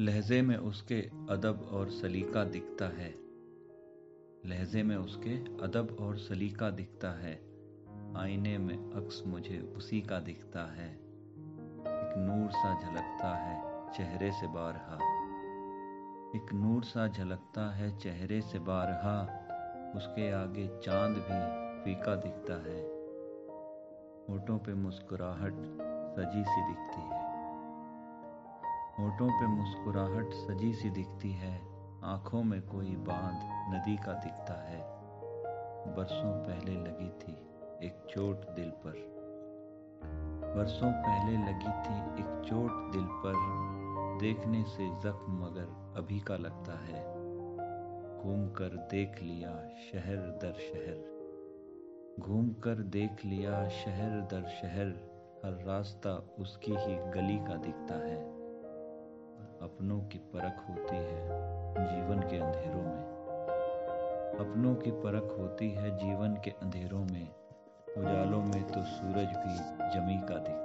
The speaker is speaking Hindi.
लहजे में उसके अदब और सलीका दिखता है। लहजे में उसके अदब और सलीका दिखता है। आईने में अक्स मुझे उसी का दिखता है। एक नूर सा झलकता है चेहरे से बारहा। एक नूर सा झलकता है चेहरे से बारहा। उसके आगे चाँद भी फीका दिखता है। होठों पे मुस्कुराहट सजी सी दिखती है। होठों पे मुस्कुराहट सजी सी दिखती है। आँखों में कोई बाँध नदी का दिखता है। बरसों पहले लगी थी एक चोट दिल पर। बरसों पहले लगी थी एक चोट दिल पर। देखने से जख्म मगर अभी का लगता है। घूम कर देख लिया शहर दर शहर। घूम कर देख लिया शहर दर शहर। हर रास्ता उसकी ही गली का दिखता है। की परख होती है जीवन के अंधेरों में। अपनों की परख होती है जीवन के अंधेरों में। उजालों में तो सूरज भी जमी का दिखता